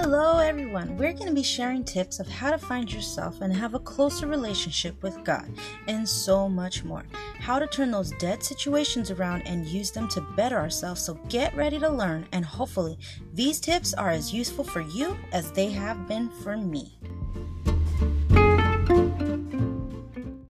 Hello, everyone. We're going to be sharing tips of how to find yourself and have a closer relationship with God, and so much more. How to turn those dead situations around and use them to better ourselves. So get ready to learn, and hopefully, these tips are as useful for you as they have been for me.